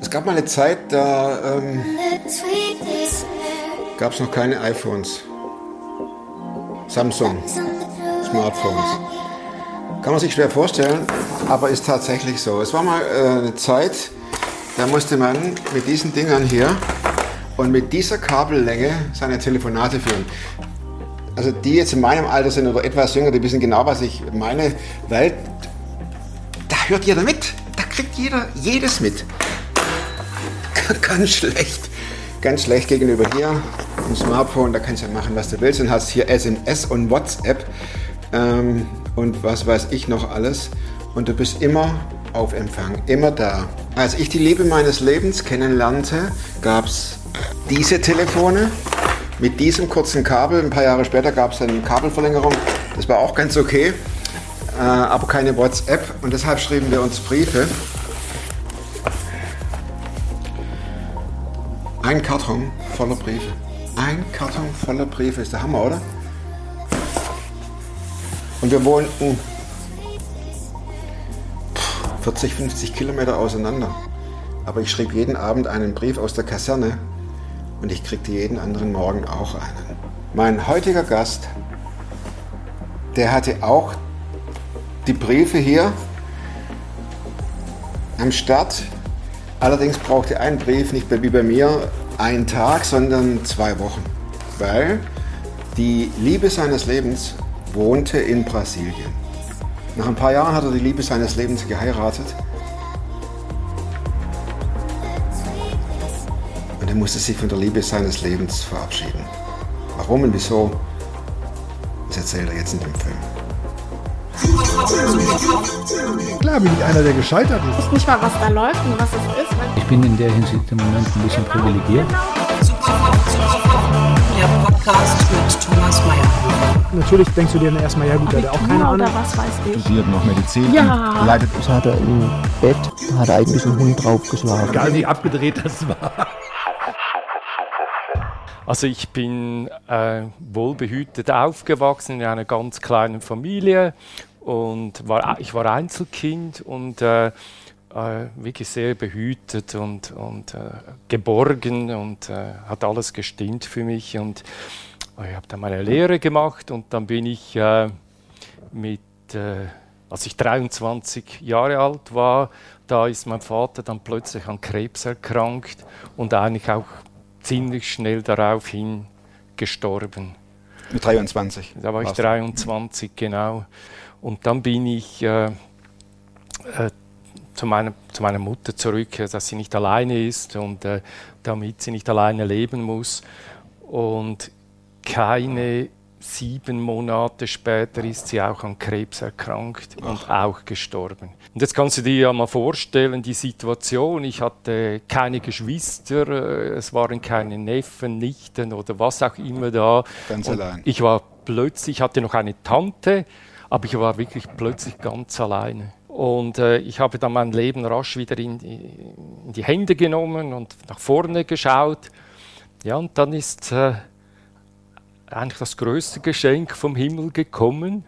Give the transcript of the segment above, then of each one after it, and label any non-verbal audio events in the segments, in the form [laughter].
Es gab mal eine Zeit, da ähm, gab es noch keine iPhones. Samsung, Smartphones. Kann man sich schwer vorstellen, aber ist tatsächlich so. Es war mal äh, eine Zeit, da musste man mit diesen Dingern hier und mit dieser Kabellänge seine Telefonate führen. Also die jetzt in meinem Alter sind oder etwas jünger, die wissen genau, was ich meine. Weil da hört jeder mit. Kriegt jeder jedes mit. Ganz schlecht. Ganz schlecht gegenüber hier im Smartphone. Da kannst du ja machen, was du willst. Und hast hier SMS und WhatsApp ähm, und was weiß ich noch alles. Und du bist immer auf Empfang, immer da. Als ich die Liebe meines Lebens kennenlernte, gab es diese Telefone mit diesem kurzen Kabel. Ein paar Jahre später gab es eine Kabelverlängerung. Das war auch ganz okay, äh, aber keine WhatsApp. Und deshalb schrieben wir uns Briefe. Ein Karton voller Briefe. Ein Karton voller Briefe ist der Hammer, oder? Und wir wohnten 40, 50 Kilometer auseinander. Aber ich schrieb jeden Abend einen Brief aus der Kaserne und ich kriegte jeden anderen Morgen auch einen. Mein heutiger Gast, der hatte auch die Briefe hier am Start. Allerdings brauchte ein Brief nicht wie bei mir einen Tag, sondern zwei Wochen, weil die Liebe seines Lebens wohnte in Brasilien. Nach ein paar Jahren hat er die Liebe seines Lebens geheiratet. Und er musste sich von der Liebe seines Lebens verabschieden. Warum und wieso, das erzählt er jetzt in dem Film. Klar bin ich einer, der gescheitert ist. Ich weiß nicht mal, was da läuft und was es ist. Ich bin in der Hinsicht im Moment ein bisschen privilegiert. Der Podcast mit Thomas Mayer. Natürlich denkst du dir dann erstmal, ja gut, der hat auch keine Ahnung. Oder was weiß ich. studiert noch Medizin Ja. leidet Das hat er im Bett, hat er eigentlich einen Hund draufgeschlagen. Egal wie abgedreht das war. Also ich bin äh, wohlbehütet aufgewachsen in einer ganz kleinen Familie und war, ich war Einzelkind und äh, äh, wirklich sehr behütet und, und äh, geborgen und äh, hat alles gestimmt für mich und ich habe dann meine Lehre gemacht und dann bin ich äh, mit, äh, als ich 23 Jahre alt war, da ist mein Vater dann plötzlich an Krebs erkrankt und eigentlich auch ziemlich schnell daraufhin gestorben. Mit 23. Da war ich warst du. 23, genau. Und dann bin ich äh, äh, zu, meiner, zu meiner Mutter zurück, äh, dass sie nicht alleine ist und äh, damit sie nicht alleine leben muss. Und keine sieben Monate später ist sie auch an Krebs erkrankt und auch gestorben. Und jetzt kannst du dir ja mal vorstellen, die Situation. Ich hatte keine Geschwister, äh, es waren keine Neffen, Nichten oder was auch immer da. Ganz Und allein. Ich war plötzlich, ich hatte noch eine Tante, aber ich war wirklich plötzlich ganz alleine. Und äh, ich habe dann mein Leben rasch wieder in, in die Hände genommen und nach vorne geschaut. Ja, und dann ist äh, eigentlich das größte Geschenk vom Himmel gekommen.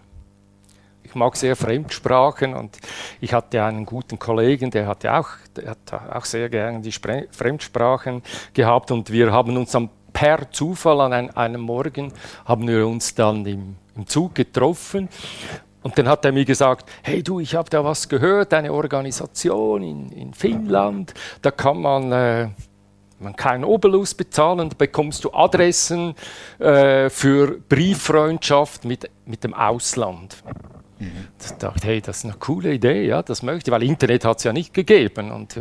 Ich mag sehr Fremdsprachen und ich hatte einen guten Kollegen, der hatte auch, der hat auch sehr gerne die Spre Fremdsprachen gehabt und wir haben uns dann per Zufall an ein, einem Morgen haben wir uns dann im, im Zug getroffen und dann hat er mir gesagt, hey du, ich habe da was gehört, eine Organisation in, in Finnland, da kann man äh, man keinen Obolus bezahlen, da bekommst du Adressen äh, für Brieffreundschaft mit, mit dem Ausland. Da dachte hey, das ist eine coole Idee, ja, das möchte ich, weil Internet hat es ja nicht gegeben. Und äh,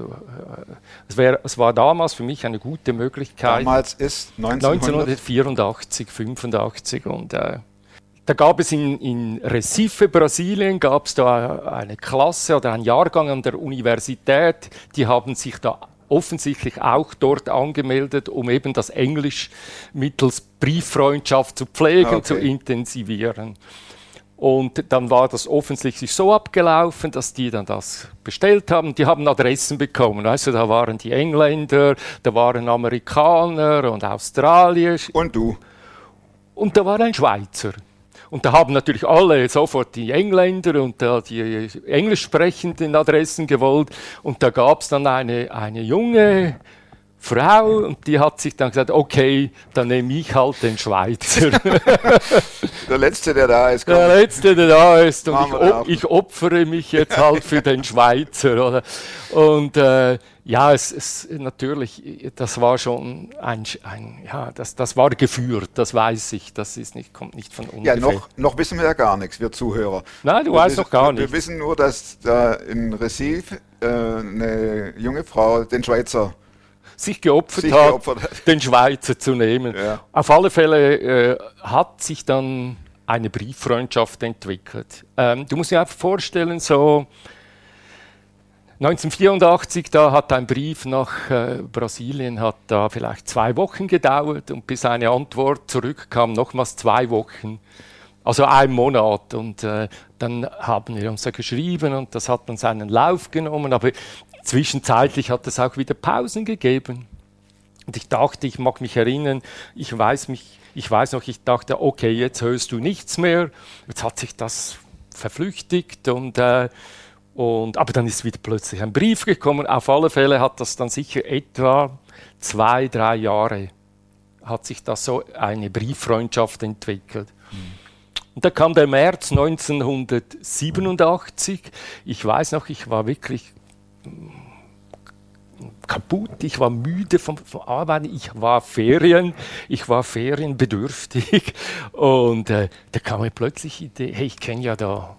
es, wär, es war damals für mich eine gute Möglichkeit. Damals ist 1900. 1984, 85 und äh, da gab es in, in Recife, Brasilien, gab es da eine Klasse oder einen Jahrgang an der Universität, die haben sich da offensichtlich auch dort angemeldet, um eben das Englisch mittels Brieffreundschaft zu pflegen, Okay. zu intensivieren. Und dann war das offensichtlich so abgelaufen, dass die dann das bestellt haben. Die haben Adressen bekommen. Also da waren die Engländer, da waren Amerikaner und Australier Und du. und da war ein Schweizer. Und da haben natürlich alle sofort die Engländer und die englisch sprechenden Adressen gewollt. Und da gab es dann eine, eine junge Frau und die hat sich dann gesagt, okay, dann nehme ich halt den Schweizer. [laughs] Der Letzte, der da ist. Komm. Der Letzte, der da ist. Und ich, wir op ich opfere mich jetzt halt für den Schweizer. Oder? Und äh, ja, es, es natürlich, das war schon ein, ein ja, das, das war geführt, das weiß ich, das ist nicht, kommt nicht von Ja, ungefähr. noch, noch wissen wir ja gar nichts, wir Zuhörer. Nein, du Wir weißt noch gar Wir nicht. wissen nur, dass da in Recife äh, eine junge Frau den Schweizer sich geopfert sich hat, geopfert den Schweizer zu nehmen. Ja. Auf alle Fälle äh, hat sich dann eine Brieffreundschaft entwickelt. Ähm, du musst dir einfach vorstellen, so 1984, da hat ein Brief nach äh, Brasilien, hat da vielleicht zwei Wochen gedauert und bis eine Antwort zurückkam, nochmals zwei Wochen. Also ein Monat und äh, dann haben wir uns da geschrieben und das hat dann seinen Lauf genommen, aber zwischenzeitlich hat es auch wieder Pausen gegeben. Und ich dachte, ich mag mich erinnern, ich weiß mich, ich weiß noch, ich dachte, okay, jetzt hörst du nichts mehr. Jetzt hat sich das verflüchtigt und, äh, und aber dann ist wieder plötzlich ein Brief gekommen. Auf alle Fälle hat das dann sicher etwa zwei, drei Jahre hat sich das so eine Brieffreundschaft entwickelt. Und da kam der März 1987. Ich weiß noch, ich war wirklich kaputt, ich war müde vom, vom Arbeiten, ich war Ferien, ich war ferienbedürftig. [laughs] Und äh, da kam mir plötzlich die Idee, hey, ich kenne ja da,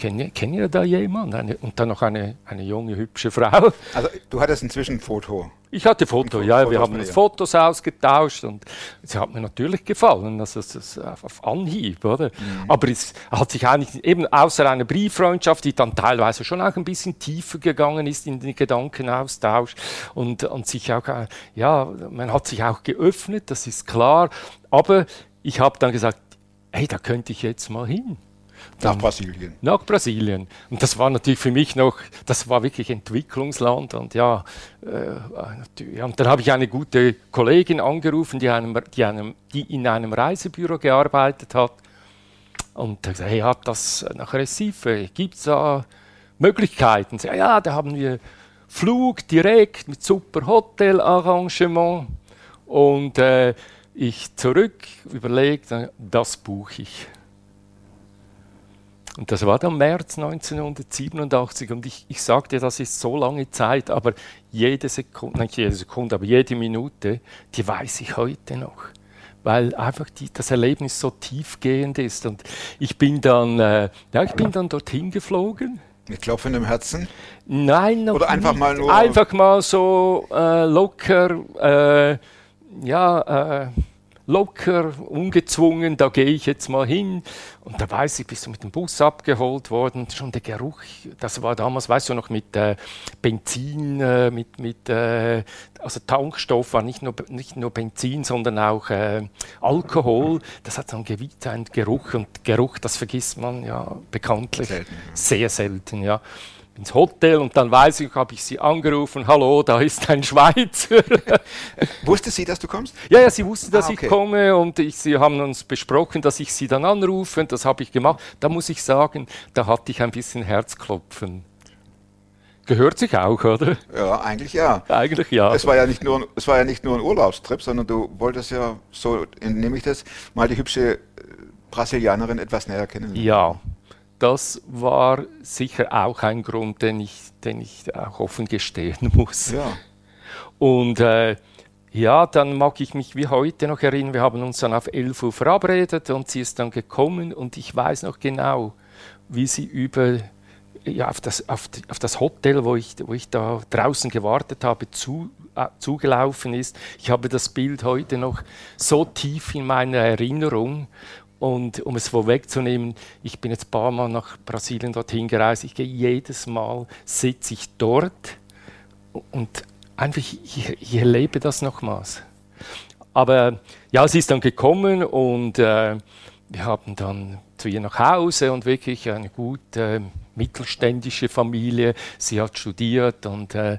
kenne kenn ja da jemanden eine, und dann noch eine, eine junge, hübsche Frau. Also du hattest inzwischen ein Foto. Ich hatte Foto, Fo- ja, Fotos wir haben uns. Fotos ausgetauscht und sie hat mir natürlich gefallen, also es ist auf, auf Anhieb, oder? Mhm. Aber es hat sich eigentlich eben außer einer Brieffreundschaft, die dann teilweise schon auch ein bisschen tiefer gegangen ist in den Gedankenaustausch und, und sich auch, äh, ja, man hat sich auch geöffnet, das ist klar, aber ich habe dann gesagt, hey, da könnte ich jetzt mal hin Nach Brasilien. nach Brasilien. Und das war natürlich für mich noch, das war wirklich Entwicklungsland. Und ja, äh, und dann habe ich eine gute Kollegin angerufen, die, einem, die, einem, die in einem Reisebüro gearbeitet hat. Und da gesagt, hey, hat das nach Recife, gibt es da Möglichkeiten? Sie, ja, da haben wir Flug direkt mit super Hotelarrangement. Und äh, ich zurück überlegt, das buche ich. Und das war dann März 1987 und ich, ich sagte, das ist so lange Zeit, aber jede Sekunde, nicht jede Sekunde, aber jede Minute, die weiß ich heute noch. Weil einfach die, das Erlebnis so tiefgehend ist. Und ich bin dann, äh, ja, ich bin dann dorthin geflogen. Mit Klopfen im Herzen. Nein, noch Oder einfach nicht. mal nur- Einfach mal so äh, locker, äh, ja, äh, locker, ungezwungen, da gehe ich jetzt mal hin. Und da weiß ich, bist du mit dem Bus abgeholt worden, schon der Geruch, das war damals, weißt du noch, mit äh, Benzin, äh, mit, mit äh, also Tankstoff war nicht nur, nicht nur Benzin, sondern auch äh, Alkohol. Das hat so einen Gewicht, einen Geruch und Geruch, das vergisst man ja bekanntlich Selten, sehr selten, ja. Ins Hotel und dann weiß ich, habe ich sie angerufen, hallo, da ist ein Schweizer. [laughs] Wusste sie, dass du kommst? ja, ja, sie wusste, dass Ah, okay. ich komme und ich, sie haben uns besprochen, dass ich sie dann anrufe und das habe ich gemacht. Da muss ich sagen, da hatte ich ein bisschen Herzklopfen. Gehört sich auch, oder? Ja, eigentlich ja. Eigentlich ja. Es war ja nicht nur, es war ja nicht nur ein Urlaubstrip, sondern du wolltest ja, so nehme ich das, mal die hübsche äh, Brasilianerin etwas näher kennenlernen. Ja, das war sicher auch ein Grund, den ich, den ich auch offen gestehen muss. Ja. Und äh, ja, dann mag ich mich wie heute noch erinnern, wir haben uns dann auf 11 Uhr verabredet und sie ist dann gekommen und ich weiß noch genau, wie sie über ja, auf, das, auf, auf das Hotel, wo ich, wo ich da draußen gewartet habe, zu, äh, zugelaufen ist. Ich habe das Bild heute noch so tief in meiner Erinnerung. Und um es vorwegzunehmen, ich bin jetzt ein paar Mal nach Brasilien dorthin gereist. Ich gehe jedes Mal, sitze ich dort und einfach, ich, ich erlebe das nochmals. Aber ja, sie ist dann gekommen und äh, wir haben dann zu ihr nach Hause und wirklich eine gute mittelständische Familie. Sie hat studiert und äh,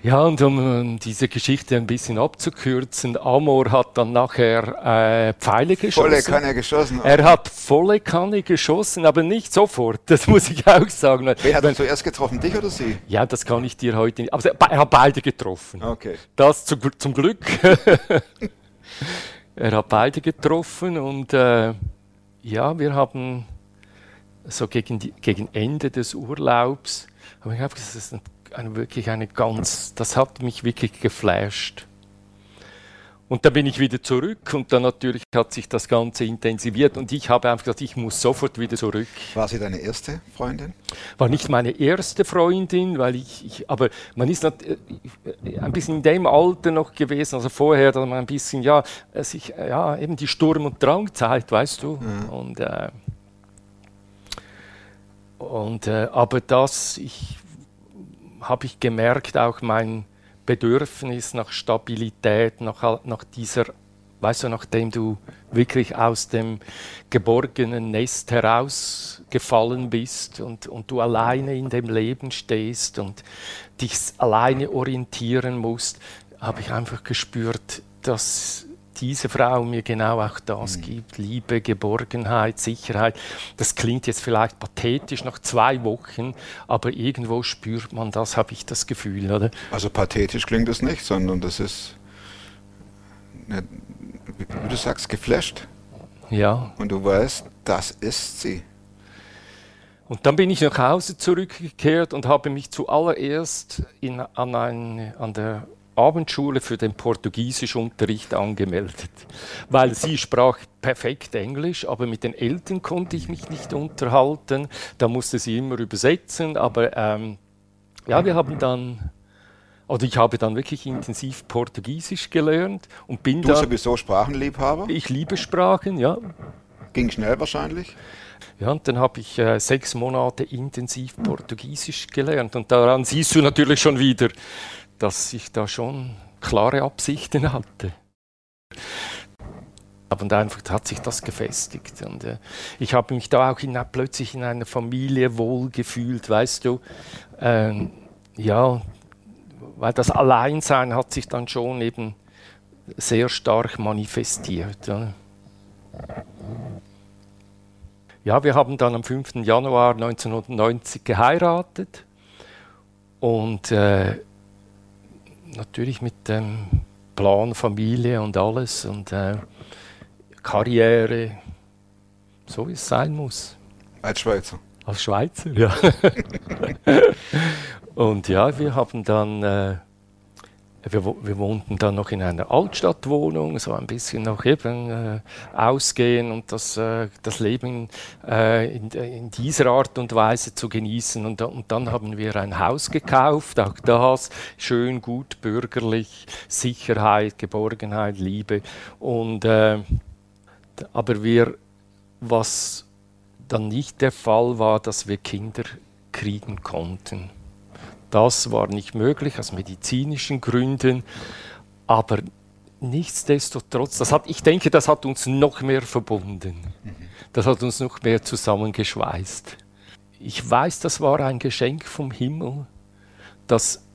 Ja, und um, diese Geschichte ein bisschen abzukürzen, Amor hat dann nachher äh, Pfeile geschossen. Volle Kanne geschossen. Er hat volle Kanne geschossen, aber nicht sofort, das [laughs] muss ich auch sagen. Wen hat er zuerst getroffen, dich oder sie? Ja, das kann ich dir heute nicht. Aber er hat beide getroffen. Okay. Das zu, zum Glück. [laughs] er hat beide getroffen und äh, ja, wir haben so gegen, die, gegen Ende des Urlaubs, aber ich habe gesagt, das ist ein eine, wirklich eine ganz, das hat mich wirklich geflasht. Und dann bin ich wieder zurück und dann natürlich hat sich das Ganze intensiviert und ich habe einfach gesagt, ich muss sofort wieder zurück. War sie deine erste Freundin? War nicht meine erste Freundin, weil ich, ich aber man ist äh, ein bisschen in dem Alter noch gewesen, also vorher, da man ein bisschen, ja, sich, ja, eben die Sturm- und Drangzeit, weißt du. Ja. Und, äh, und äh, aber das, ich habe ich gemerkt, auch mein Bedürfnis nach Stabilität, nach, nach dieser, weißt du, nachdem du wirklich aus dem geborgenen Nest herausgefallen bist und, und du alleine in dem Leben stehst und dich alleine orientieren musst, habe ich einfach gespürt, dass diese Frau mir genau auch das mhm. gibt. Liebe, Geborgenheit, Sicherheit. Das klingt jetzt vielleicht pathetisch nach zwei Wochen, aber irgendwo spürt man das, habe ich das Gefühl. Oder? Also pathetisch klingt es nicht, sondern das ist, wie du sagst, geflasht. Ja. Und du weißt, das ist sie. Und dann bin ich nach Hause zurückgekehrt und habe mich zuallererst in, an, ein, an der Abendschule für den Portugiesischunterricht angemeldet, weil sie sprach perfekt Englisch, aber mit den Eltern konnte ich mich nicht unterhalten. Da musste sie immer übersetzen, aber ähm, ja, wir haben dann oder ich habe dann wirklich intensiv Portugiesisch gelernt und bin du da. sowieso Sprachenliebhaber? Ich liebe Sprachen, ja. Ging schnell wahrscheinlich? Ja, und dann habe ich äh, sechs Monate intensiv Portugiesisch gelernt. Und daran siehst du natürlich schon wieder, dass ich da schon klare Absichten hatte. Und einfach hat sich das gefestigt. Und äh, ich habe mich da auch in, plötzlich in einer Familie wohlgefühlt, weißt du. Ähm, ja, weil das Alleinsein hat sich dann schon eben sehr stark manifestiert. Ja. ja, wir haben dann am 5. Januar 1990 geheiratet und äh, natürlich mit dem Plan Familie und alles und äh, Karriere, so wie es sein muss. Als Schweizer. Als Schweizer, ja. [laughs] und ja, wir haben dann äh, wir, wir, wohnten dann noch in einer Altstadtwohnung, so ein bisschen noch eben äh, ausgehen und das, äh, das Leben äh, in, in, dieser Art und Weise zu genießen. Und, und, dann haben wir ein Haus gekauft, auch das schön, gut, bürgerlich, Sicherheit, Geborgenheit, Liebe. Und, äh, aber wir, was dann nicht der Fall war, dass wir Kinder kriegen konnten. Das war nicht möglich aus medizinischen Gründen, aber nichtsdestotrotz, das hat, ich denke, das hat uns noch mehr verbunden. Das hat uns noch mehr zusammengeschweißt. Ich weiß, das war ein Geschenk vom Himmel, dass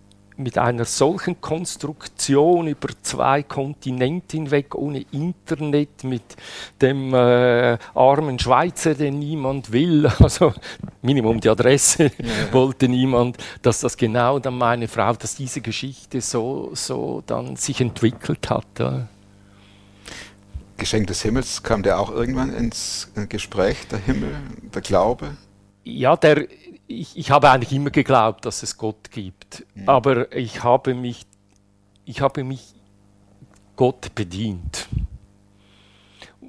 mit einer solchen Konstruktion über zwei Kontinente hinweg, ohne Internet, mit dem äh, armen Schweizer, den niemand will, [laughs] also Minimum die Adresse ja. wollte niemand, dass das genau dann meine Frau, dass diese Geschichte so, so dann sich entwickelt hat. Ja. Geschenk des Himmels, kam der auch irgendwann ins äh, Gespräch, der Himmel, der Glaube? Ja, der ich, ich habe eigentlich immer geglaubt, dass es Gott gibt, mhm. aber ich habe mich, ich habe mich Gott bedient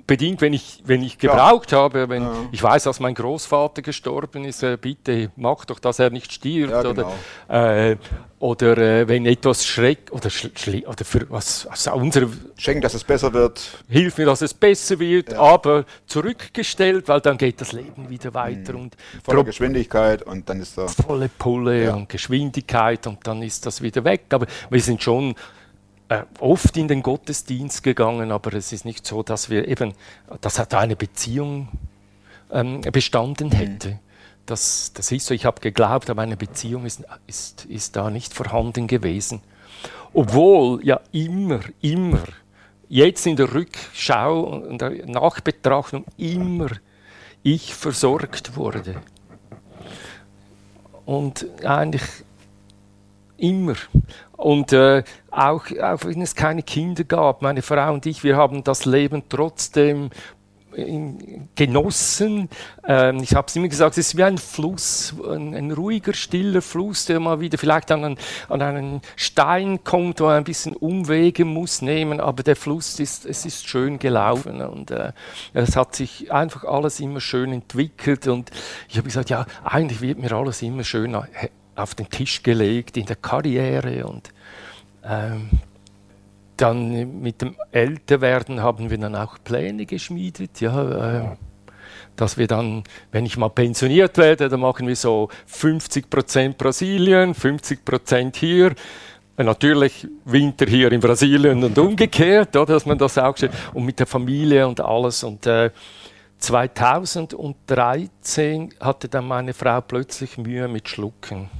bedingt, wenn ich, wenn ich gebraucht ja. habe. Wenn, ja. Ich weiß, dass mein Großvater gestorben ist, äh, bitte mach doch, dass er nicht stirbt. Ja, genau. Oder, äh, oder äh, wenn etwas schreck oder, schl oder für was also unsere Schenk, dass es besser wird. Hilf mir, dass es besser wird, aber zurückgestellt, weil dann geht das Leben wieder weiter. Mhm. Und volle Geschwindigkeit und dann ist da. Volle Pulle und Geschwindigkeit und dann ist das wieder weg. Aber wir sind schon oft in den Gottesdienst gegangen, aber es ist nicht so, dass wir eben, dass da eine Beziehung ähm, bestanden mhm. hätte. das, das ist so. Ich habe geglaubt, aber eine Beziehung ist, ist, ist da nicht vorhanden gewesen. Obwohl ja immer, immer, jetzt in der Rückschau und der Nachbetrachtung immer ich versorgt wurde. Und eigentlich immer. Und äh, auch, auch wenn es keine Kinder gab, meine Frau und ich, wir haben das Leben trotzdem genossen. Ähm, ich habe es immer gesagt, es ist wie ein Fluss, ein, ein, ruhiger, stiller Fluss, der mal wieder vielleicht an einen, an einen Stein kommt, wo er ein bisschen Umwege muss nehmen, aber der Fluss ist, es ist schön gelaufen und äh, es hat sich einfach alles immer schön entwickelt und ich habe gesagt, ja, eigentlich wird mir alles immer schön auf den Tisch gelegt in der Karriere und ähm, dann mit dem Älterwerden haben wir dann auch Pläne geschmiedet, ja, äh, dass wir dann, wenn ich mal pensioniert werde, dann machen wir so 50% Brasilien, 50% hier. Natürlich Winter hier in Brasilien und umgekehrt, oder, dass man das auch und mit der Familie und alles. Und äh, 2013 hatte dann meine Frau plötzlich Mühe mit Schlucken,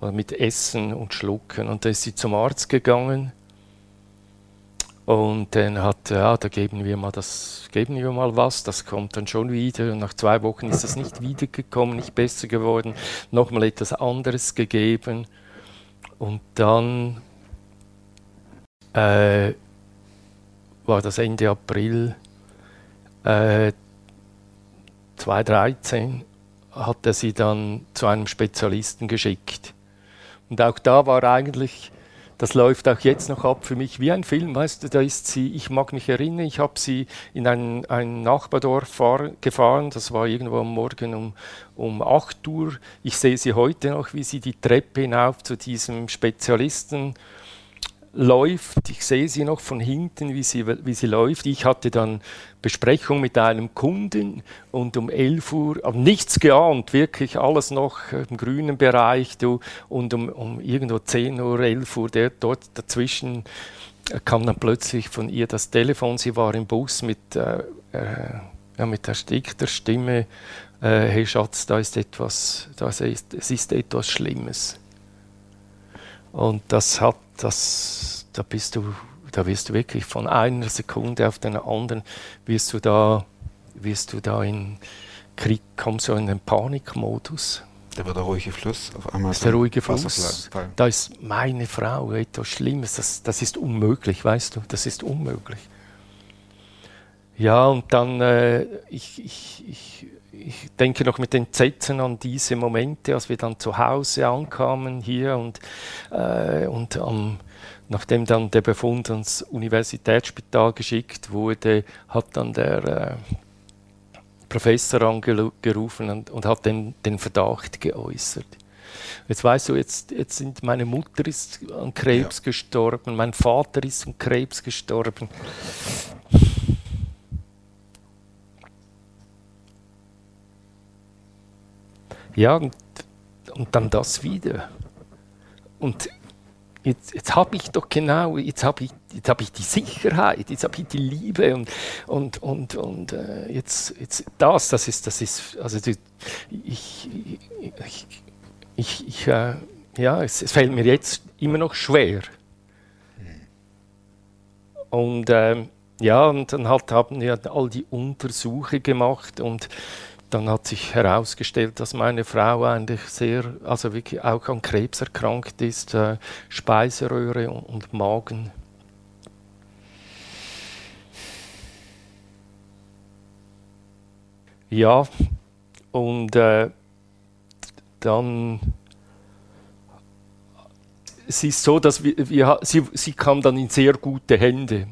mit Essen und Schlucken. Und da ist sie zum Arzt gegangen und dann hat, ja, da geben wir mal das, geben wir mal was, das kommt dann schon wieder. Und nach zwei Wochen ist das nicht wiedergekommen, nicht besser geworden. Nochmal etwas anderes gegeben. Und dann äh, war das Ende April äh, 2013, hat er sie dann zu einem Spezialisten geschickt. Und auch da war eigentlich das läuft auch jetzt noch ab für mich wie ein Film, weißt du, da ist sie, ich mag mich erinnern, ich habe sie in ein, ein Nachbardorf fahr, gefahren, das war irgendwo am Morgen um, um 8 Uhr. Ich sehe sie heute noch, wie sie die Treppe hinauf zu diesem Spezialisten läuft. Ich sehe sie noch von hinten, wie sie, wie sie läuft. Ich hatte dann Besprechung mit einem Kunden und um 11 Uhr, aber nichts geahnt, wirklich alles noch im grünen Bereich. Du, und um, um irgendwo 10 Uhr, 11 Uhr, der, dort dazwischen kam dann plötzlich von ihr das Telefon. Sie war im Bus mit, äh, äh, ja, mit erstickter Stimme. Äh, hey Schatz, da ist etwas, das ist, es ist etwas Schlimmes. Und das hat das, da bist du, da wirst du wirklich von einer Sekunde auf den anderen, wirst du da, wirst du da in Krieg, kommst du in den Panikmodus. Da wird der ruhige Fluss auf einmal. Das ist der ruhige Fluss. Da ist meine Frau etwas Schlimmes. Das, das ist unmöglich, weißt du. Das ist unmöglich. Ja, und dann, äh, ich, ich, ich ich denke noch mit den Zetzen an diese Momente, als wir dann zu Hause ankamen hier und, äh, und ähm, nachdem dann der Befund ans Universitätsspital geschickt wurde, hat dann der äh, Professor angerufen und, und hat den, den Verdacht geäußert. Jetzt weißt du, jetzt, jetzt sind meine Mutter ist an Krebs ja. gestorben, mein Vater ist an Krebs gestorben. Ja, und, und dann das wieder. Und jetzt, jetzt habe ich doch genau, jetzt habe ich, hab ich die Sicherheit, jetzt habe ich die Liebe und, und, und, und äh, jetzt, jetzt das, das ist, das ist, also die, ich, ich, ich, ich äh, ja, es, es, fällt mir jetzt immer noch schwer. Und äh, ja, und dann halt haben wir all die Untersuche gemacht und dann hat sich herausgestellt, dass meine Frau eigentlich sehr, also wirklich auch an Krebs erkrankt ist, äh, Speiseröhre und, und, Magen. Ja, und äh, dann es ist so, dass wir, wir, sie, sie kam dann in sehr gute Hände.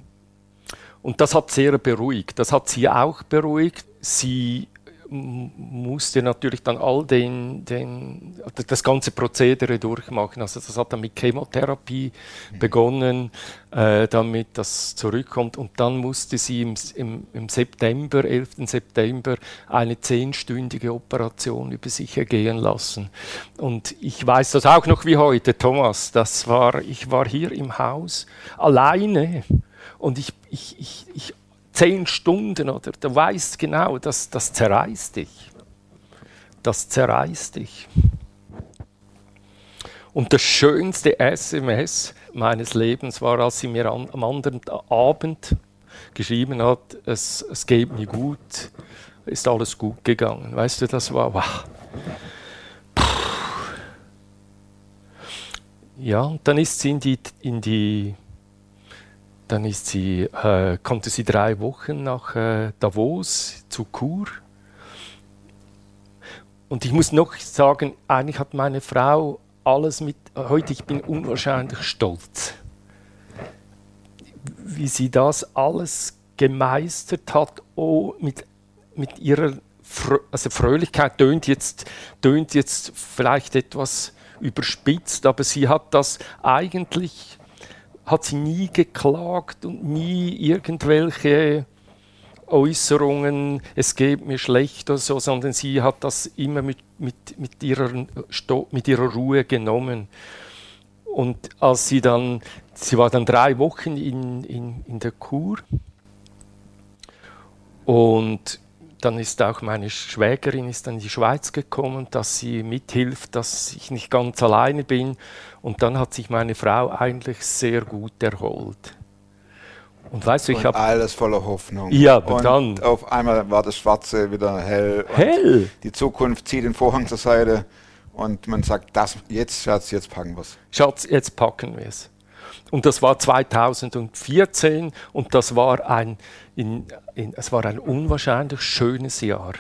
Und das hat sehr beruhigt. Das hat sie auch beruhigt. Sie musste natürlich dann all den, den, das ganze Prozedere durchmachen. Also das hat dann mit Chemotherapie mhm. begonnen, äh, damit das zurückkommt. Und dann musste sie im, im, im, September, 11. September, eine zehnstündige Operation über sich ergehen lassen. Und ich weiß das auch noch wie heute, Thomas. Das war, ich war hier im Haus alleine und ich, ich, ich, ich zehn Stunden oder du weißt genau, das, das zerreißt dich. das zerreißt dich. Und das schönste SMS meines Lebens war, als sie mir an, am anderen Abend geschrieben hat, es, es geht mir gut, ist alles gut gegangen. Weißt du, das war wow. Ja, und dann ist sie in die, in die dann ist sie, äh, konnte sie drei Wochen nach äh, Davos zu Kur. Und ich muss noch sagen, eigentlich hat meine Frau alles mit, heute ich bin unwahrscheinlich stolz, wie sie das alles gemeistert hat, oh, mit, mit ihrer also Fröhlichkeit tönt jetzt, tönt jetzt vielleicht etwas überspitzt, aber sie hat das eigentlich, hat sie nie geklagt und nie irgendwelche Äußerungen, es geht mir schlecht oder so, sondern sie hat das immer mit, mit, mit, ihrer, mit ihrer Ruhe genommen. Und als sie dann, sie war dann drei Wochen in, in, in der Kur und dann ist auch meine Schwägerin ist dann in die Schweiz gekommen, dass sie mithilft, dass ich nicht ganz alleine bin. Und dann hat sich meine Frau eigentlich sehr gut erholt. Und weißt du, ich habe alles voller Hoffnung. Ja, und dann auf einmal war das Schwarze wieder hell. Hell. Die Zukunft zieht den Vorhang zur Seite und man sagt, das jetzt, Schatz, jetzt packen wir es. Schatz, jetzt packen wir es. Und das war 2014 und das war ein, in, in, es war ein unwahrscheinlich schönes Jahr.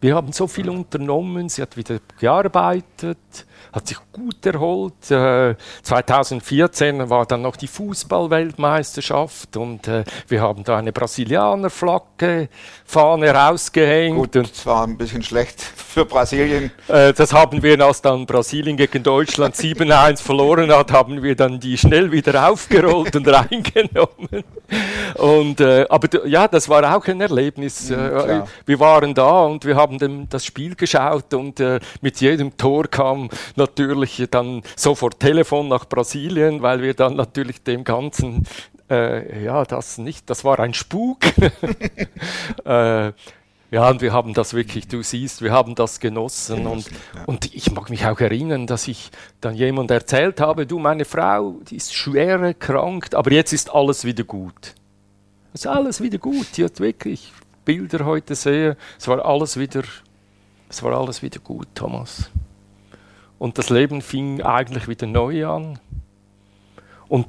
Wir haben so viel unternommen, sie hat wieder gearbeitet, hat sich gut erholt. Äh, 2014 war dann noch die Fußballweltmeisterschaft und äh, wir haben da eine Brasilianerflagge Fahne rausgehängt. Gut, und zwar ein bisschen schlecht für Brasilien. Äh, das haben wir, als dann Brasilien gegen Deutschland 7-1 [laughs] verloren hat, haben wir dann die schnell wieder aufgerollt und [laughs] reingenommen. Und, äh, aber ja, das war auch ein Erlebnis. Mhm, wir waren da und wir haben dem, das Spiel geschaut und äh, mit jedem Tor kam natürlich dann sofort Telefon nach Brasilien, weil wir dann natürlich dem Ganzen, äh, ja, das nicht, das war ein Spuk. [laughs] äh, ja, und wir haben das wirklich, du siehst, wir haben das genossen. Und, und ich mag mich auch erinnern, dass ich dann jemand erzählt habe, du, meine Frau, die ist schwer erkrankt, aber jetzt ist alles wieder gut. Es ist alles wieder gut. Die hat wirklich Bilder heute sehe. Es war alles wieder, es war alles wieder gut, Thomas. Und das Leben fing eigentlich wieder neu an. Und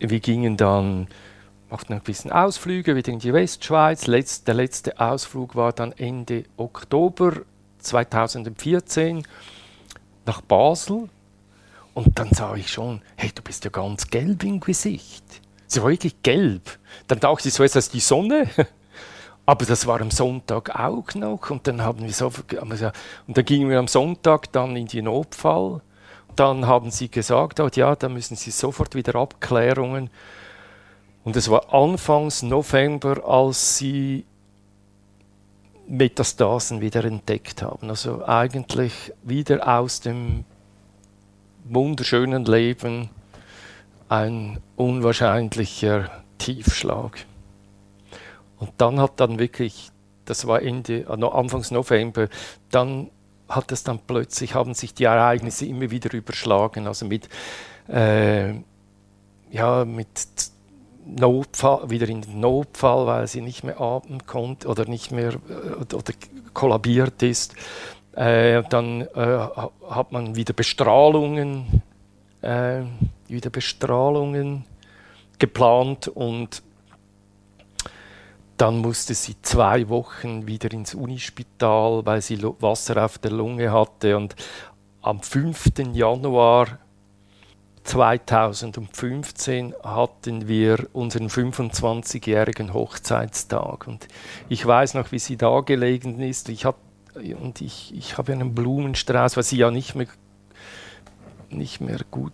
wir gingen dann, machten ein bisschen Ausflüge wieder in die Westschweiz. Letz, der letzte Ausflug war dann Ende Oktober 2014 nach Basel. Und dann sah ich schon, hey, du bist ja ganz gelb im Gesicht. Sie war wirklich gelb. Dann dachte ich, so ist das die Sonne. Aber das war am Sonntag auch noch und dann haben wir so und dann gingen wir am Sonntag dann in die Notfall. Dann haben sie gesagt, oh, ja, da müssen sie sofort wieder Abklärungen. Und es war Anfangs November, als sie Metastasen wieder entdeckt haben. Also eigentlich wieder aus dem wunderschönen Leben ein unwahrscheinlicher Tiefschlag. Und dann hat dann wirklich, das war Ende, äh, Anfangs November, dann hat es dann plötzlich, haben sich die Ereignisse immer wieder überschlagen, also mit, äh, ja, mit Notfall, wieder in den Notfall, weil sie nicht mehr atmen konnte oder nicht mehr äh, oder kollabiert ist. Äh, dann äh, hat man wieder Bestrahlungen, äh, wieder Bestrahlungen geplant und dann musste sie zwei Wochen wieder ins Unispital, weil sie Wasser auf der Lunge hatte. Und am 5. Januar 2015 hatten wir unseren 25-jährigen Hochzeitstag. Und ich weiß noch, wie sie da gelegen ist. Ich hab, und ich, ich habe einen Blumenstrauß, weil sie ja nicht mehr, nicht mehr gut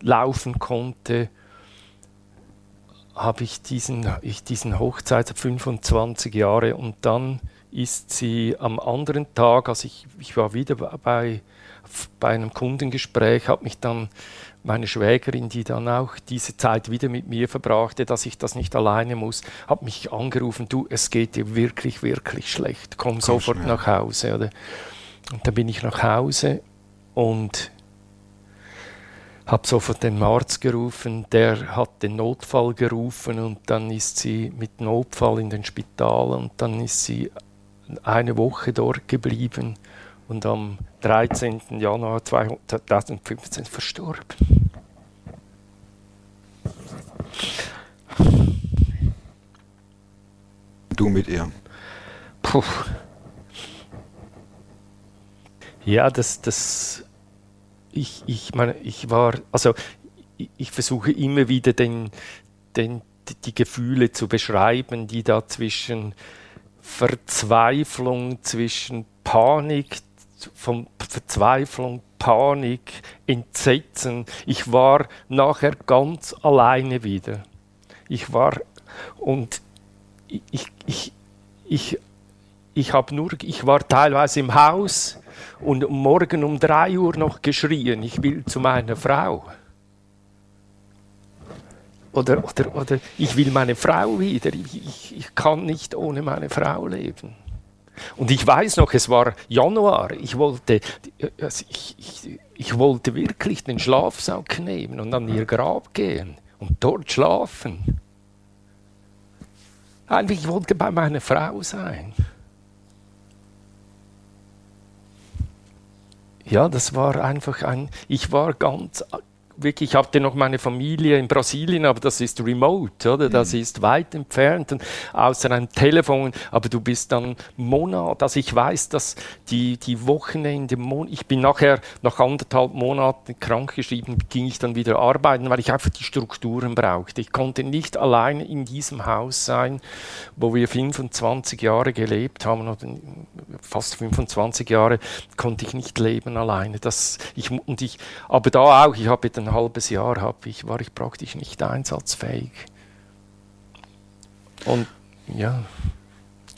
laufen konnte habe ich diesen, ich diesen Hochzeit 25 Jahre und dann ist sie am anderen Tag, also ich, ich war wieder bei, bei einem Kundengespräch, habe mich dann meine Schwägerin, die dann auch diese Zeit wieder mit mir verbrachte, dass ich das nicht alleine muss, hat mich angerufen, du, es geht dir wirklich, wirklich schlecht, komm, sofort schnell. nach Hause. Oder? Und dann bin ich nach Hause und habe sofort den Arzt gerufen, der hat den Notfall gerufen und dann ist sie mit Notfall in den Spital und dann ist sie eine Woche dort geblieben und am 13. Januar 2015 verstorben. Du mit ihr. Puh. Ja, das, das, ich, ich meine, ich war, also ich, ich versuche immer wieder den, den, die- Gefühle zu beschreiben, die da zwischen Verzweiflung, zwischen Panik, von Verzweiflung, Panik, Entsetzen. Ich war nachher ganz alleine wieder. Ich war und ich, ich, ich, ich, ich habe nur, ich war teilweise im Haus und morgen um drei Uhr noch geschrien, ich will zu meiner Frau. Oder, oder, oder ich will meine Frau wieder. Ich, ich, ich kann nicht ohne meine Frau leben. Und ich weiß noch, es war Januar. Ich wollte, also ich, ich, ich wollte wirklich den Schlafsack nehmen und an ihr Grab gehen und dort schlafen. Einfach, ich wollte bei meiner Frau sein. Ja, das war einfach ein, ich war ganz, wirklich, ich hatte noch meine Familie in Brasilien, aber das ist remote, oder? Das ist weit entfernt, und außer einem Telefon, aber du bist dann Monat, also ich weiß, dass die, die Wochenende, Mon ich bin nachher, nach anderthalb Monaten krankgeschrieben, ging ich dann wieder arbeiten, weil ich einfach die Strukturen brauchte. Ich konnte nicht allein in diesem Haus sein, wo wir 25 Jahre gelebt haben, oder fast 25 Jahre, konnte ich nicht leben alleine. Das, ich, und ich, aber da auch, ich habe ein halbes Jahr, habe ich, war ich praktisch nicht einsatzfähig. Und ja,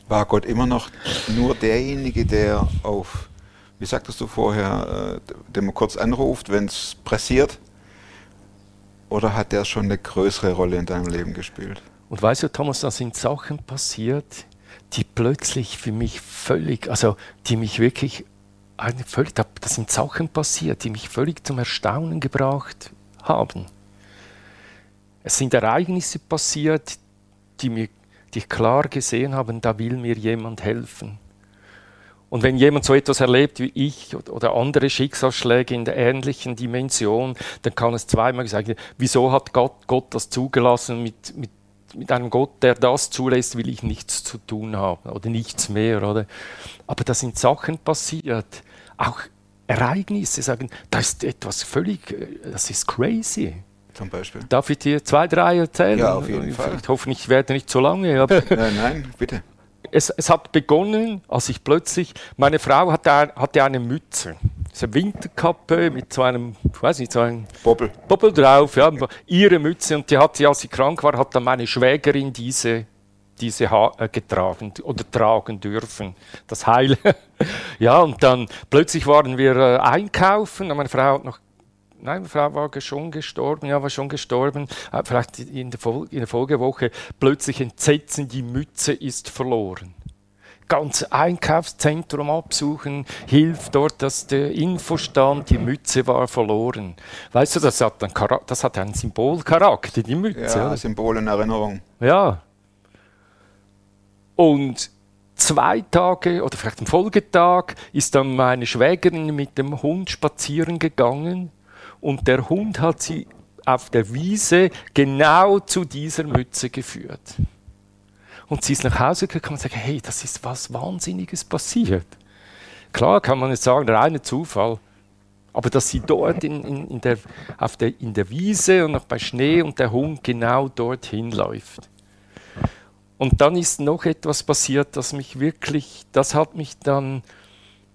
War Gott immer noch nur derjenige, der auf, wie sagtest du vorher, äh, den man kurz anruft, wenn es pressiert? Oder hat der schon eine größere Rolle in deinem Leben gespielt? Und weißt du, Thomas, da sind Sachen passiert, die plötzlich für mich völlig, also die mich wirklich, eine völlig, da da sind Sachen passiert, die mich völlig zum Erstaunen gebracht haben. Es sind Ereignisse passiert, die, mir, die ich klar gesehen haben, da will mir jemand helfen. Und wenn jemand so etwas erlebt wie ich oder- oder andere Schicksalsschläge in der ähnlichen Dimension, dann kann es zweimal gesagt werden, wieso hat Gott, Gott das zugelassen? Mit, mit, mit einem Gott, der das zulässt, will ich nichts zu tun haben oder nichts mehr. Oder? Aber da sind Sachen passiert, auch Ereignisse, sagen, da ist etwas völlig, äh, das ist crazy. Zum Beispiel? Darf ich dir zwei, drei erzählen? Ja, auf jeden Fall. Ich hoffe, ich werde nicht zu lange. [laughs] Nein, nein, bitte. es, es hat begonnen, als ich plötzlich, meine Frau hatte, ein, hatte eine Mütze, eine Winterkappe mit so einem, ich weiß nicht, so einem Bobbel. Bobbel drauf, ja, ihre Mütze und die hat sie, als sie krank war, hat dann meine Schwägerin diese, diese ha äh, getragen oder tragen dürfen, das Heil. [laughs] ja, und dann plötzlich waren wir äh, einkaufen, meine Frau hat noch Nein, meine Frau war schon gestorben, ja, war schon gestorben. Äh, vielleicht in der, Fol in der Folgewoche plötzlich entsetzen, die Mütze ist verloren. Ganz Einkaufszentrum absuchen, hilft dort, dass der Infostand, die Mütze war verloren. Weißt du, das hat, einen Chara- das hat einen Symbolcharakter, die Mütze. Ja, oder? Symbol in Erinnerung. Ja. Und zwei Tage oder vielleicht am Folgetag ist dann meine Schwägerin mit dem Hund spazieren gegangen und der Hund hat sie auf der Wiese genau zu dieser Mütze geführt. Und sie ist nach Hause gekommen und sagt, hey, das ist was Wahnsinniges passiert. Klar kann man jetzt sagen, reiner Zufall. Aber dass sie dort in, in, in, der, auf der, in der Wiese und noch bei Schnee und der Hund genau dorthin läuft. Und dann ist noch etwas passiert, das mich wirklich, das hat mich dann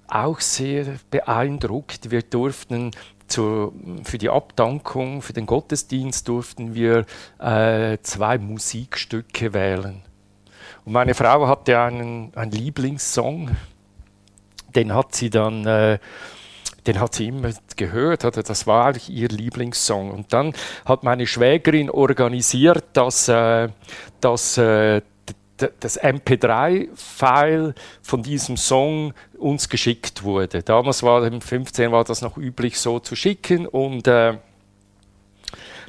auch sehr beeindruckt. Wir durften zur, für die Abdankung, für den Gottesdienst durften wir äh, zwei Musikstücke wählen. Und meine Frau hatte einen, einen Lieblingssong, den hat sie dann, äh, den hat sie immer gehört, oder das war eigentlich ihr Lieblingssong. Und dann hat meine Schwägerin organisiert, dass, äh, dass äh, das MP3-File von diesem Song uns geschickt wurde. Damals war im 15 war das noch üblich, so zu schicken und äh,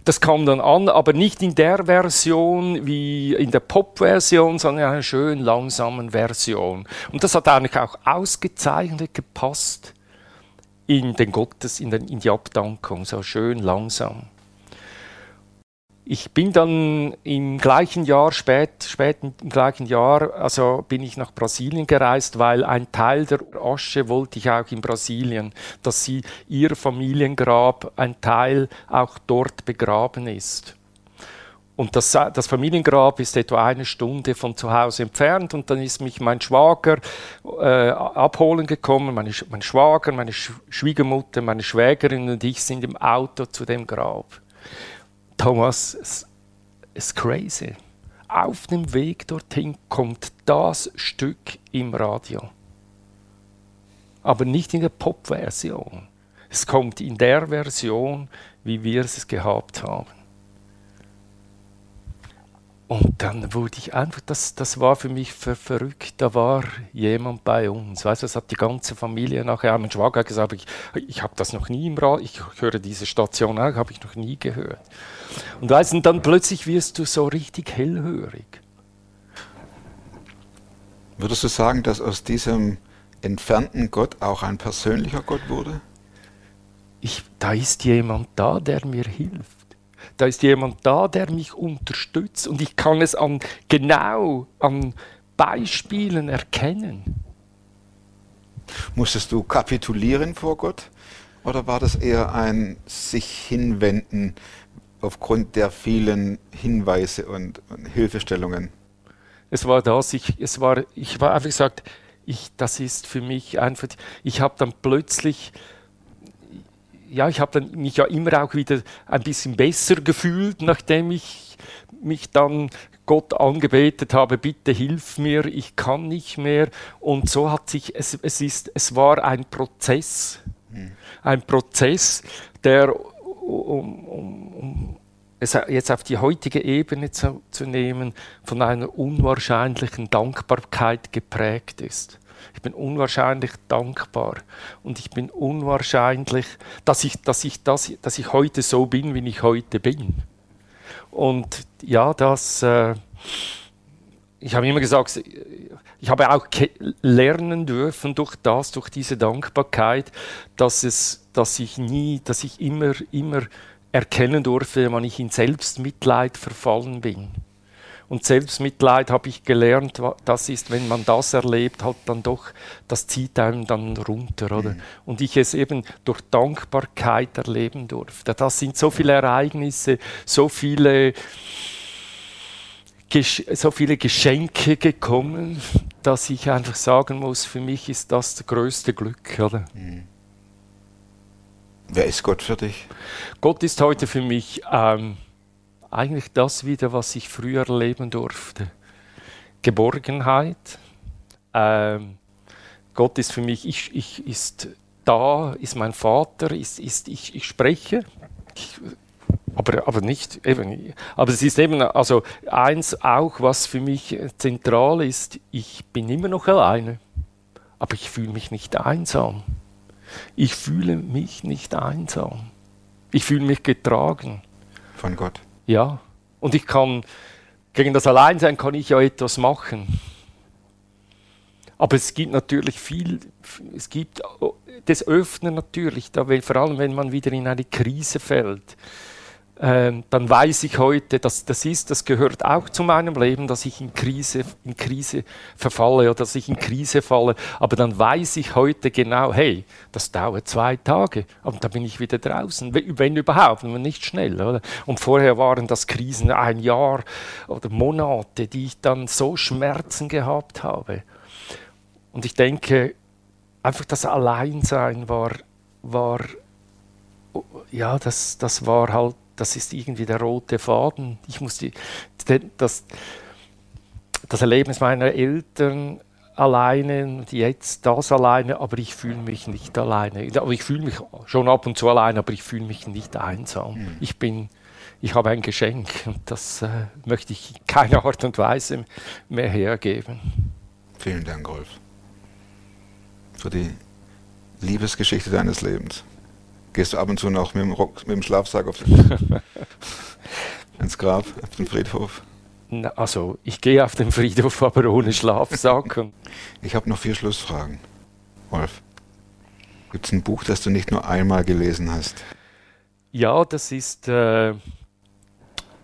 das kam dann an, aber nicht in der Version wie in der Pop-Version, sondern in einer schön langsamen Version. Und das hat eigentlich auch ausgezeichnet gepasst in den Gottes, in, den, in die Abdankung, so schön langsam. Ich bin dann im gleichen Jahr, spät, spät im gleichen Jahr, also bin ich nach Brasilien gereist, weil ein Teil der Asche wollte ich auch in Brasilien, dass sie ihr Familiengrab, ein Teil auch dort begraben ist. Und das, das, Familiengrab ist etwa eine Stunde von zu Hause entfernt und dann ist mich mein Schwager äh, abholen gekommen, meine, mein Schwager, meine Schwiegermutter, meine Schwägerin und ich sind im Auto zu dem Grab. Thomas, es ist crazy. Auf dem Weg dorthin kommt das Stück im Radio. Aber nicht in der Pop-Version. Es kommt in der Version, wie wir es gehabt haben. Und dann wurde ich einfach, das, das war für mich ver verrückt, da war jemand bei uns. Weißt du, das hat die ganze Familie nachher, mein Schwager hat gesagt, ich, ich habe das noch nie im Radio, ich höre diese Station auch, habe ich noch nie gehört. Und weißt du, dann plötzlich wirst du so richtig hellhörig. Würdest du sagen, dass aus diesem entfernten Gott auch ein persönlicher Gott wurde? Ich, da ist jemand da, der mir hilft. Da ist jemand da, der mich unterstützt und ich kann es an, genau an Beispielen erkennen. Musstest du kapitulieren vor Gott oder war das eher ein sich hinwenden aufgrund der vielen Hinweise und, und Hilfestellungen? Es war das, ich, es war, ich war einfach gesagt, ich, das ist für mich einfach, ich habe dann plötzlich ja, ich habe mich ja immer auch wieder ein bisschen besser gefühlt, nachdem ich mich dann Gott angebetet habe, bitte hilf mir, ich kann nicht mehr. Und so hat sich, es, es, ist, es war ein Prozess, hm. ein Prozess, der, um, um, um es jetzt auf die heutige Ebene zu, zu nehmen, von einer unwahrscheinlichen Dankbarkeit geprägt ist. Ich bin unwahrscheinlich dankbar und ich bin unwahrscheinlich, dass ich, dass ich, dass, dass ich heute so bin, wie ich heute bin. Und ja, das, äh, ich habe immer gesagt, ich habe auch lernen dürfen durch das, durch diese Dankbarkeit, dass es, dass ich nie, dass ich immer, immer erkennen durfte, wann ich in Selbstmitleid verfallen bin. Und Selbstmitleid habe ich gelernt, das ist, wenn man das erlebt, halt dann doch, das zieht einem dann runter, oder? Mhm. Und ich es eben durch Dankbarkeit erleben durfte. Das sind so viele Ereignisse, so viele, so viele Geschenke gekommen, dass ich einfach sagen muss, für mich ist das das größte Glück, oder? Mhm. Wer ist Gott für dich? Gott ist heute für mich ähm, eigentlich das wieder, was ich früher erleben durfte. Geborgenheit. Ähm, Gott ist für mich, ich, ich, ist da, ist mein Vater, ist, ist, ich, ich spreche. Ich, aber, aber nicht eben. Aber es ist eben, also eins auch, was für mich zentral ist, ich bin immer noch alleine, aber ich fühle mich nicht einsam. Ich fühle mich nicht einsam. Ich fühle mich getragen. Von Gott. Ja, und ich kann, gegen das Alleinsein kann ich ja etwas machen. Aber es gibt natürlich viel, es gibt das Öffnen natürlich, da, vor allem wenn man wieder in eine Krise fällt ähm, dann weiß ich heute, dass das ist, das gehört auch zu meinem Leben, dass ich in Krise, in Krise verfalle oder dass ich in Krise falle. Aber dann weiß ich heute genau, hey, das dauert zwei Tage, und dann bin ich wieder draußen, wenn überhaupt, wenn nicht schnell. Oder? Und vorher waren das Krisen ein Jahr oder Monate, die ich dann so Schmerzen gehabt habe. Und ich denke, einfach das Alleinsein war, war ja, das, das war halt das ist irgendwie der rote Faden. Ich muss die, das, das Erlebnis meiner Eltern alleine und jetzt das alleine, aber ich fühle mich nicht alleine. Aber ich fühle mich schon ab und zu alleine, aber ich fühle mich nicht einsam. Mhm. Ich bin, ich habe ein Geschenk und das äh, möchte ich in keiner Art und Weise mehr hergeben. Vielen Dank, Rolf. Für die Liebesgeschichte deines Lebens. Gehst du ab und zu noch mit dem, Rock, mit dem Schlafsack auf [laughs] ins Grab, auf den Friedhof? Na, Also, ich gehe auf den Friedhof, aber ohne Schlafsack. Ich habe noch vier Schlussfragen. Rolf, gibt es ein Buch, das du nicht nur einmal gelesen hast? ja, das ist äh,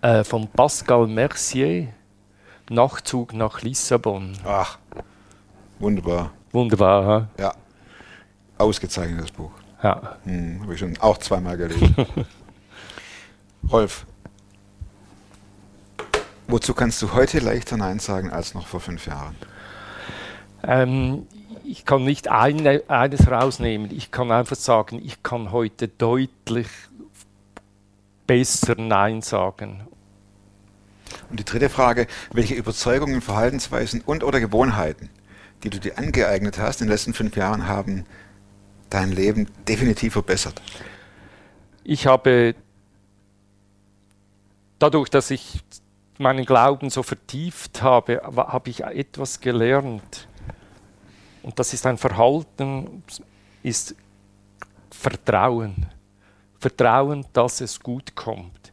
äh, von Pascal Mercier, Nachtzug nach Lissabon. Ach, wunderbar. Wunderbar, ha? Ja, ausgezeichnetes Buch. Ja. Hm, habe ich schon auch zweimal gelesen. [laughs] Rolf, wozu kannst du heute leichter Nein sagen als noch vor fünf Jahren? Ähm, ich kann nicht eine, eines rausnehmen. Ich kann einfach sagen, ich kann heute deutlich besser Nein sagen. Und die dritte Frage, welche Überzeugungen, Verhaltensweisen und oder Gewohnheiten, die du dir angeeignet hast in den letzten fünf Jahren, haben dein Leben definitiv verbessert? Ich habe dadurch, dass ich meinen Glauben so vertieft habe, habe ich etwas gelernt. Und das ist ein Verhalten, ist Vertrauen. Vertrauen, dass es gut kommt.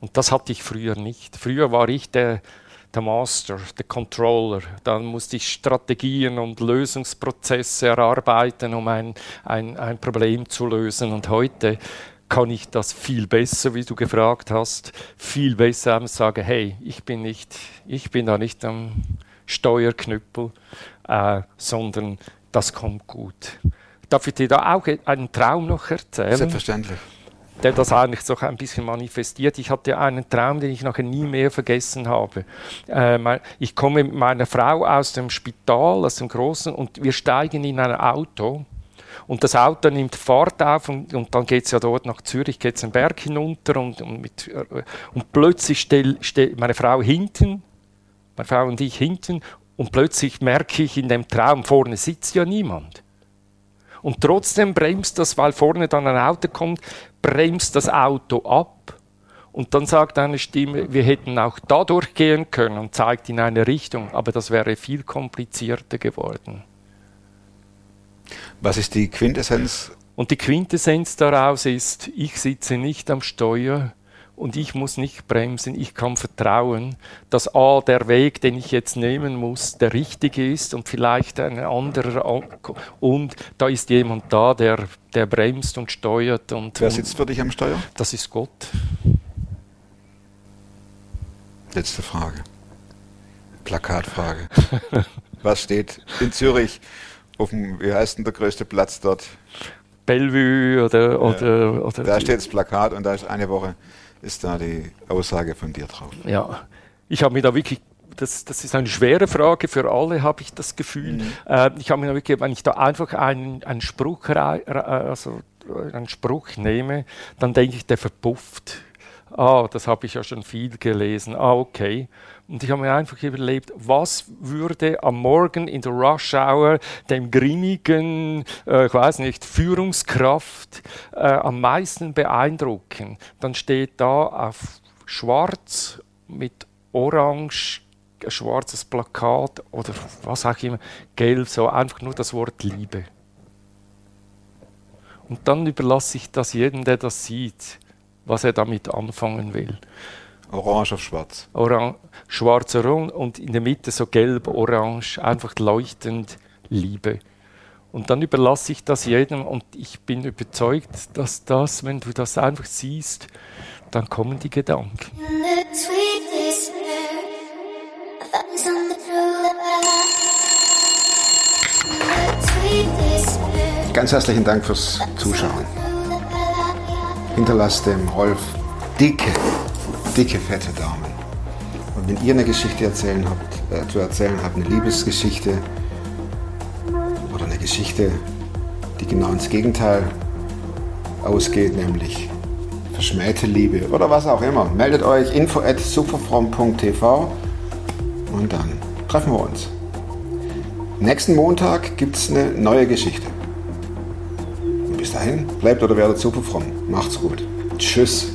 Und das hatte ich früher nicht. Früher war ich der, der Master, der Controller. Dann musste ich Strategien und Lösungsprozesse erarbeiten, um ein, ein, ein Problem zu lösen. Und heute kann ich das viel besser, wie du gefragt hast, viel besser sagen, hey, ich bin nicht, ich bin da nicht am Steuerknüppel, äh, sondern das kommt gut. Darf ich dir da auch einen Traum noch erzählen? Selbstverständlich. Der das eigentlich so ein bisschen manifestiert. Ich hatte einen Traum, den ich nachher nie mehr vergessen habe. Äh, ich komme mit meiner Frau aus dem Spital, aus dem Großen, und wir steigen in ein Auto. Und das Auto nimmt Fahrt auf und, und dann geht es ja dort nach Zürich, geht es den Berg hinunter und, und, mit, äh, und plötzlich steht meine Frau hinten, meine Frau und ich hinten und plötzlich merke ich in dem Traum, vorne sitzt ja niemand. Und trotzdem bremst das, weil vorne dann ein Auto kommt, bremst das Auto ab. Und dann sagt eine Stimme, wir hätten auch da durchgehen können und zeigt in eine Richtung, aber das wäre viel komplizierter geworden. Was ist die Quintessenz? Und die Quintessenz daraus ist, ich sitze nicht am Steuer und ich muss nicht bremsen, ich kann vertrauen, dass A, der Weg, den ich jetzt nehmen muss, der richtige ist und vielleicht ein anderer an- und da ist jemand da, der, der bremst und steuert und, Wer sitzt für dich am Steuer? das ist Gott. Letzte Frage. Plakatfrage. [laughs] Was steht in Zürich auf dem, wie heißt denn der größte Platz dort? Bellevue oder, oder, oder Da steht das Plakat und da ist eine Woche ist da die Aussage von dir drauf. Ja, ich habe mir da wirklich, das, das ist eine schwere Frage für alle, habe ich das Gefühl. Äh, ich habe mir da wirklich, wenn ich da einfach einen, einen, Spruch, rei- also einen Spruch nehme, dann denke ich, der verpufft. Ah, das habe ich ja schon viel gelesen. Ah, okay. Und ich habe mir einfach überlegt, was würde am Morgen in der Rush Hour dem grimmigen, äh, ich weiß nicht, Führungskraft äh, am meisten beeindrucken? Dann steht da auf schwarz mit orange ein schwarzes Plakat oder was auch immer, gelb, so einfach nur das Wort Liebe. Und dann überlasse ich das jedem, der das sieht, was er damit anfangen will. Orange auf schwarz. Oran schwarz orange und in der Mitte so gelb, orange, einfach leuchtend Liebe. Und dann überlasse ich das jedem und ich bin überzeugt, dass das, wenn du das einfach siehst, dann kommen die Gedanken. Ganz herzlichen Dank fürs Zuschauen. Hinterlasst dem Rolf dicke, dicke, fette Daumen. Und wenn ihr eine Geschichte erzählen habt, äh, zu erzählen habt, eine Liebesgeschichte oder eine Geschichte, die genau ins Gegenteil ausgeht, nämlich verschmähte Liebe oder was auch immer, meldet euch info at superfrom.tv und dann treffen wir uns. Nächsten Montag gibt es eine neue Geschichte. Dahin, bleibt oder werdet super fromm. Macht's gut. Tschüss.